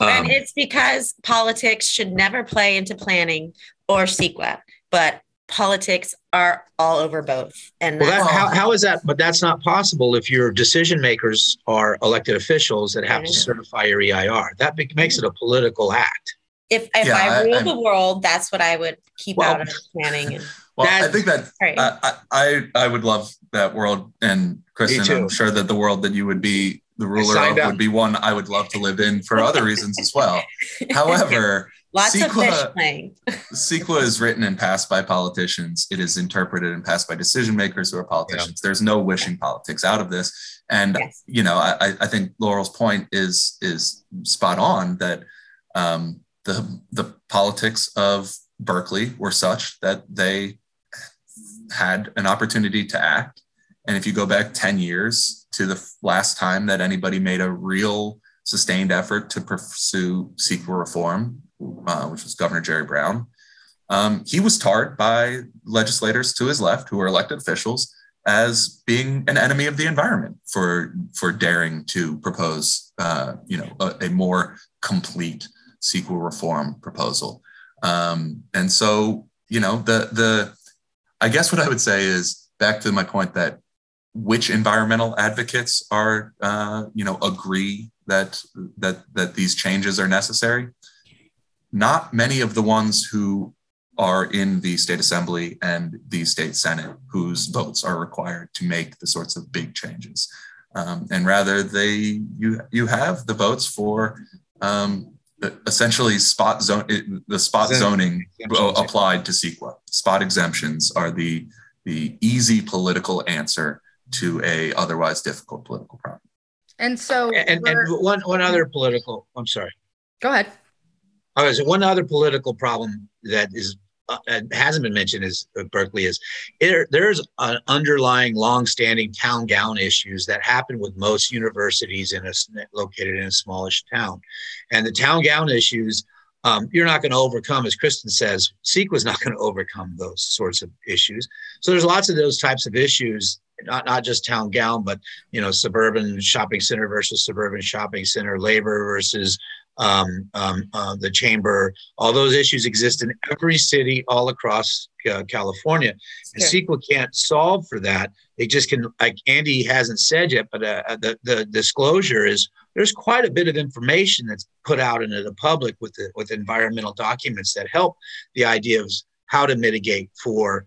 um, and it's because politics should never play into planning or CEQA, but politics are all over both. And well, that, how, how is that? But that's not possible if your decision makers are elected officials that have to certify your EIR. That be, makes it a political act. If, if yeah, I rule the world, that's what I would keep well, out of planning. And- well, I think that right. I, I I would love that world, and Kristen, I'm sure that the world that you would be the ruler of up. would be one I would love to live in for other reasons as well. However, lots CEQA, of fish playing. CEQA is written and passed by politicians. It is interpreted and passed by decision makers who are politicians. Yeah. There's no wishing politics out of this. And yes. you know, I, I think Laurel's point is is spot on that um, the the politics of Berkeley were such that they had an opportunity to act. And if you go back 10 years to the last time that anybody made a real sustained effort to pursue CEQA reform, uh, which was Governor Jerry Brown, um, he was tarred by legislators to his left, who were elected officials, as being an enemy of the environment for for daring to propose, uh, you know, a, a, more complete CEQA reform proposal. Um, and so, you know, the the I guess what I would say is back to my point that which environmental advocates are, uh, you know, agree that that that these changes are necessary. Not many of the ones who are in the state assembly and the state senate whose votes are required to make the sorts of big changes, um, and rather they you you have the votes for um, essentially spot zone the spot zoning applied to CEQA. Spot exemptions are the the easy political answer to a otherwise difficult political problem. And so and, and one one other political I'm sorry. Go ahead. Oh, okay, so one other political problem that is uh, hasn't been mentioned is uh, Berkeley is it, there's an underlying long-standing town gown issues that happen with most universities in a located in a smallish town, and the town gown issues um, you're not going to overcome, as Kristen says, CEQA is not going to overcome those sorts of issues. So there's lots of those types of issues, not, not just town gown, but you know, suburban shopping center versus suburban shopping center, labor versus um, um, uh, the chamber. All those issues exist in every city all across uh, California. And CEQA can't solve for that. They just can, like Andy hasn't said yet, but uh, the, the disclosure is there's quite a bit of information that's put out into the public with the, with environmental documents that help the idea of how to mitigate for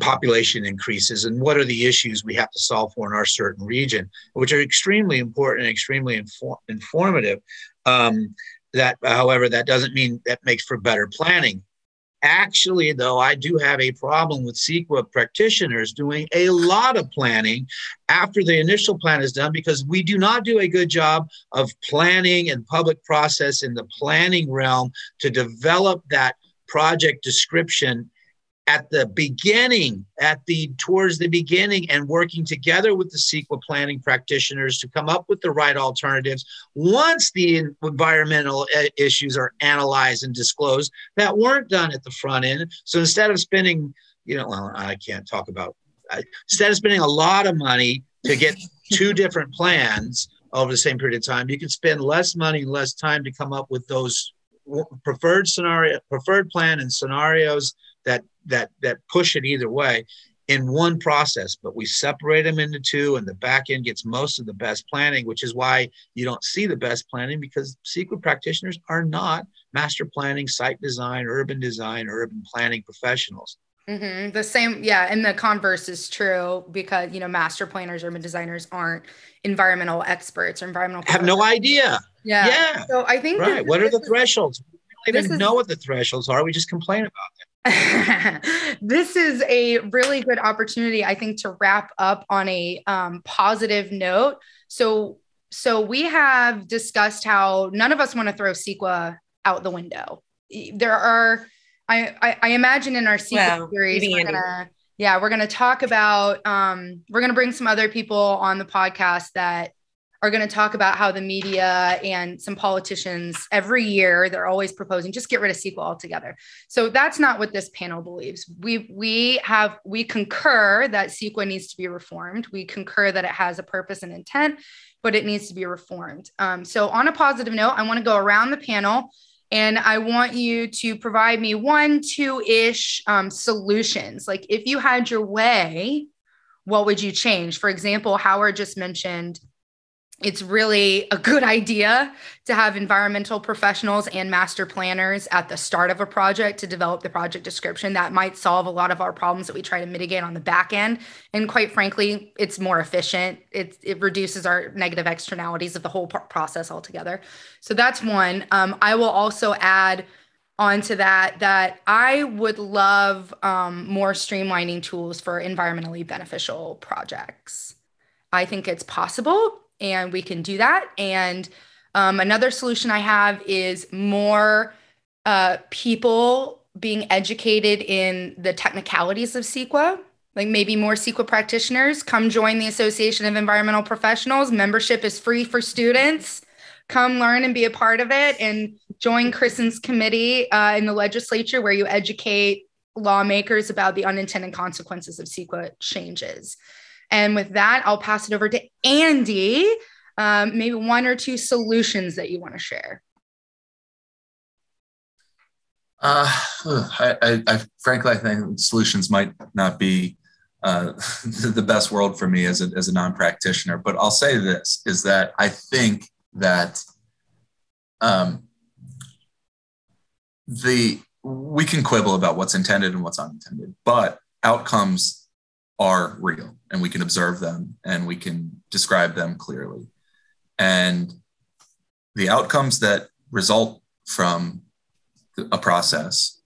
population increases and what are the issues we have to solve for in our certain region, which are extremely important and extremely infor- informative. Um, that, however, that doesn't mean that makes for better planning. Actually, though, I do have a problem with CEQA practitioners doing a lot of planning after the initial plan is done because we do not do a good job of planning and public process in the planning realm to develop that project description at the beginning, at the towards the beginning, and working together with the CEQA planning practitioners to come up with the right alternatives. Once the environmental uh, issues are analyzed and disclosed, that weren't done at the front end. So instead of spending, you know, well, I can't talk about. Instead of spending a lot of money to get two different plans over the same period of time, you can spend less money and less time to come up with those preferred scenario, preferred plan and scenarios that that that push it either way in one process, but we separate them into two, and the back end gets most of the best planning, which is why you don't see the best planning because CEQA practitioners are not master planning, site design, urban design, urban planning professionals. Mm-hmm. The same, yeah, and the converse is true because you know master planners, urban designers aren't environmental experts or environmental. Have no idea. Yeah. Yeah. So I think right. What are the thresholds? We don't even is, know what the thresholds are. We just complain about them. this is a really good opportunity, I think, to wrap up on a um, positive note. So, so we have discussed how none of us want to throw CEQA out the window. There are I, I, I imagine in our CEQA series, we're gonna, yeah, we're gonna talk about um, we're gonna bring some other people on the podcast that are going to talk about how the media and some politicians every year they're always proposing just get rid of CEQA altogether. So that's not what this panel believes. We we have we concur that CEQA needs to be reformed. We concur that it has a purpose and intent, but it needs to be reformed. Um, so on a positive note, I want to go around the panel and I want you to provide me one, two ish um, solutions. Like if you had your way, what would you change? For example, Howard just mentioned it's really a good idea to have environmental professionals and master planners at the start of a project to develop the project description. That might solve a lot of our problems that we try to mitigate on the back end. And quite frankly it's more efficient. It, it reduces our negative externalities of the whole process altogether. So that's one. Um, i will also add onto that that i would love um, more streamlining tools for environmentally beneficial projects. I think it's possible and we can do that. And um, another solution I have is more uh, people being educated in the technicalities of CEQA. Like maybe more CEQA practitioners come join the Association of Environmental Professionals. Membership is free for students. Come learn and be a part of it, and join Kristen's committee uh, in the legislature where you educate lawmakers about the unintended consequences of CEQA changes. And with that, I'll pass it over to Andy. Um, maybe one or two solutions that you want to share. Uh, I, I, I, frankly, I think solutions might not be uh, the best world for me as a, as a non-practitioner, but I'll say this is that I think that um, the we can quibble about what's intended and what's unintended, but outcomes are real and we can observe them and we can describe them clearly. And the outcomes that result from a process,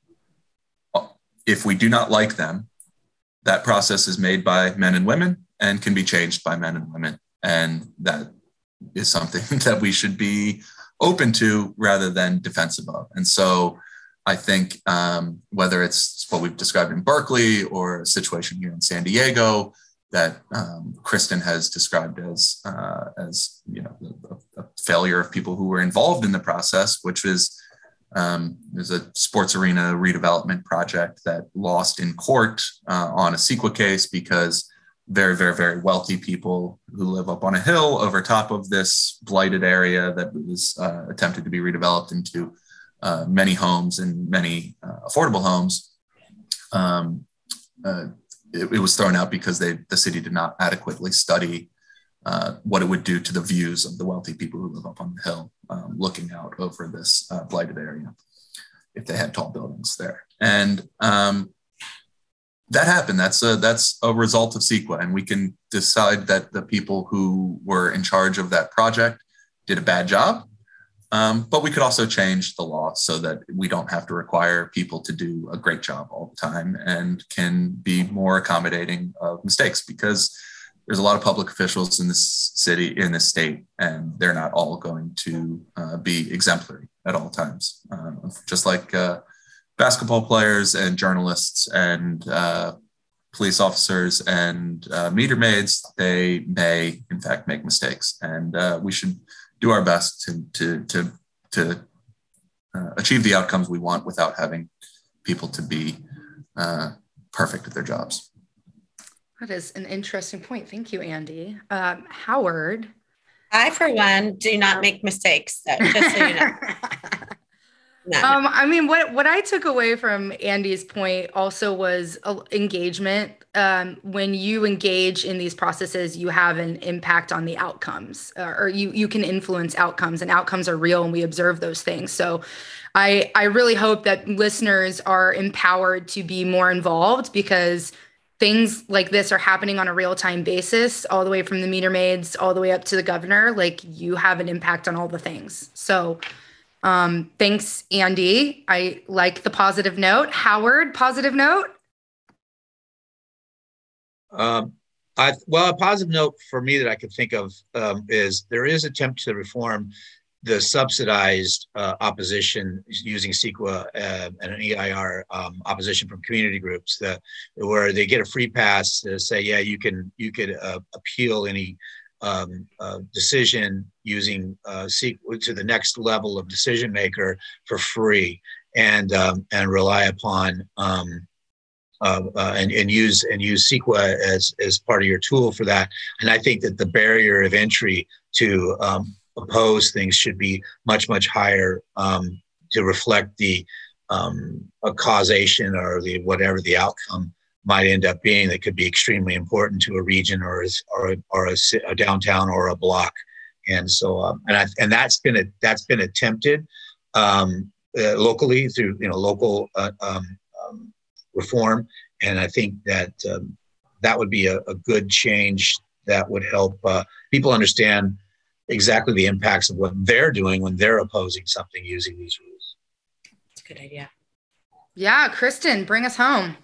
if we do not like them, that process is made by men and women and can be changed by men and women. And that is something that we should be open to rather than defensive of. And so I think um, whether it's what we've described in Berkeley or a situation here in San Diego that um, Kristen has described as uh, as you know a, a, failure of people who were involved in the process, which is um, there's a sports arena redevelopment project that lost in court uh, on a CEQA case because very, very, very wealthy people who live up on a hill over top of this blighted area that was uh, attempted to be redeveloped into uh, many homes and many uh, affordable homes, um, uh, it, it, was thrown out because they, the city did not adequately study uh, what it would do to the views of the wealthy people who live up on the hill, um, looking out over this uh, blighted area, if they had tall buildings there. And um, that happened. That's a that's a result of CEQA, and we can decide that the people who were in charge of that project did a bad job um, but we could also change the law so that we don't have to require people to do a great job all the time and can be more accommodating of mistakes because there's a lot of public officials in this city, in this state, and they're not all going to uh, be exemplary at all times. Um, just like uh, basketball players and journalists and uh, police officers and uh, meter maids, they may, in fact, make mistakes. And uh, we should do our best to to to to uh, achieve the outcomes we want without having people to be uh, perfect at their jobs. That is an interesting point. Thank you, Andy. Um, Howard. I, for one, do not make mistakes. So just so you know. No. Um, I mean, what what I took away from Andy's point also was uh, engagement. Um, when you engage in these processes, you have an impact on the outcomes, uh, or you you can influence outcomes, and outcomes are real, and we observe those things. So, I I really hope that listeners are empowered to be more involved because things like this are happening on a real time basis, all the way from the meter maids all the way up to the governor. Like you have an impact on all the things. So. Um, thanks, Andy. I like the positive note. Howard, positive note. Um, I, well, a positive note for me that I could think of um, is there is attempt to reform the subsidized uh, opposition using CEQA uh, and an EIR um, opposition from community groups that where they get a free pass to say, yeah, you can you could uh, appeal any um, uh, decision using uh, to the next level of decision maker for free and um, and rely upon um, uh, uh, and, and use and use CEQA as as part of your tool for that. And I think that the barrier of entry to um, oppose things should be much much higher um, to reflect the um, causation or the whatever the outcome might end up being that could be extremely important to a region or or or a, a downtown or a block. And so um, and I, and that's been a, that's been attempted um, uh, locally through you know local uh, um, um, reform, and I think that um, that would be a, a, good change that would help uh, people understand exactly the impacts of what they're doing when they're opposing something using these rules. That's a good idea. Yeah, Kristen, bring us home.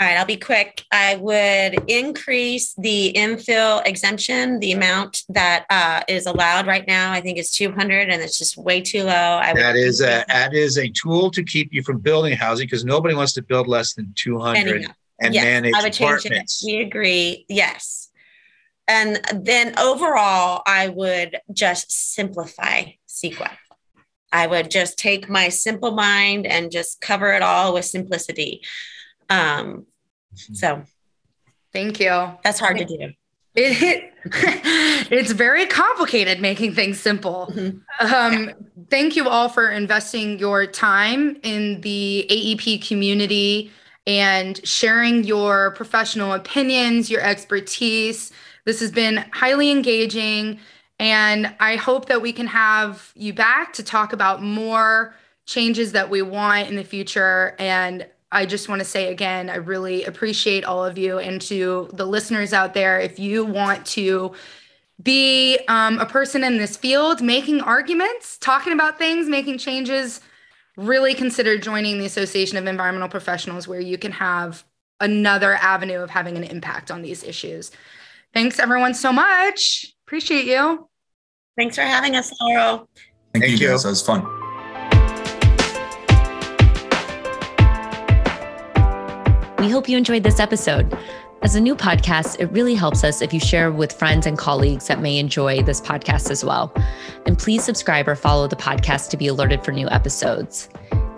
All right, I'll be quick. I would increase the infill exemption. The amount that uh, is allowed right now, I think, is 200, and it's just way too low. I that is a that is a tool to keep you from building housing because nobody wants to build less than 200 Anyhow. and yes, manage I would apartments. Change it. We agree. Yes, and then overall, I would just simplify CEQA. I would just take my simple mind and just cover it all with simplicity. Um, so thank you. That's hard to do. It, it's very complicated making things simple. Mm-hmm. Um, yeah. Thank you all for investing your time in the AEP community and sharing your professional opinions, your expertise. This has been highly engaging, and I hope that we can have you back to talk about more changes that we want in the future and I just want to say again, I really appreciate all of you. And to the listeners out there, if you want to be um, a person in this field making arguments, talking about things, making changes, really consider joining the Association of Environmental Professionals, where you can have another avenue of having an impact on these issues. Thanks, everyone, so much. Appreciate you. Thanks for having us, Laurel. Thank, Thank you, guys. That was fun. We hope you enjoyed this episode. As a new podcast, it really helps us if you share with friends and colleagues that may enjoy this podcast as well. And please subscribe or follow the podcast to be alerted for new episodes.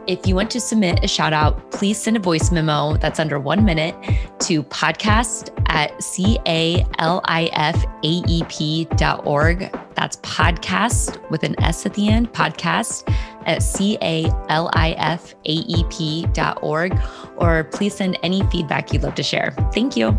If you want to submit a shout out, please send a voice memo that's under one minute to podcast at califAEP.org. That's podcast with an S at the end, podcast at califAEP.org. Or please send any feedback you'd love to share. Thank you.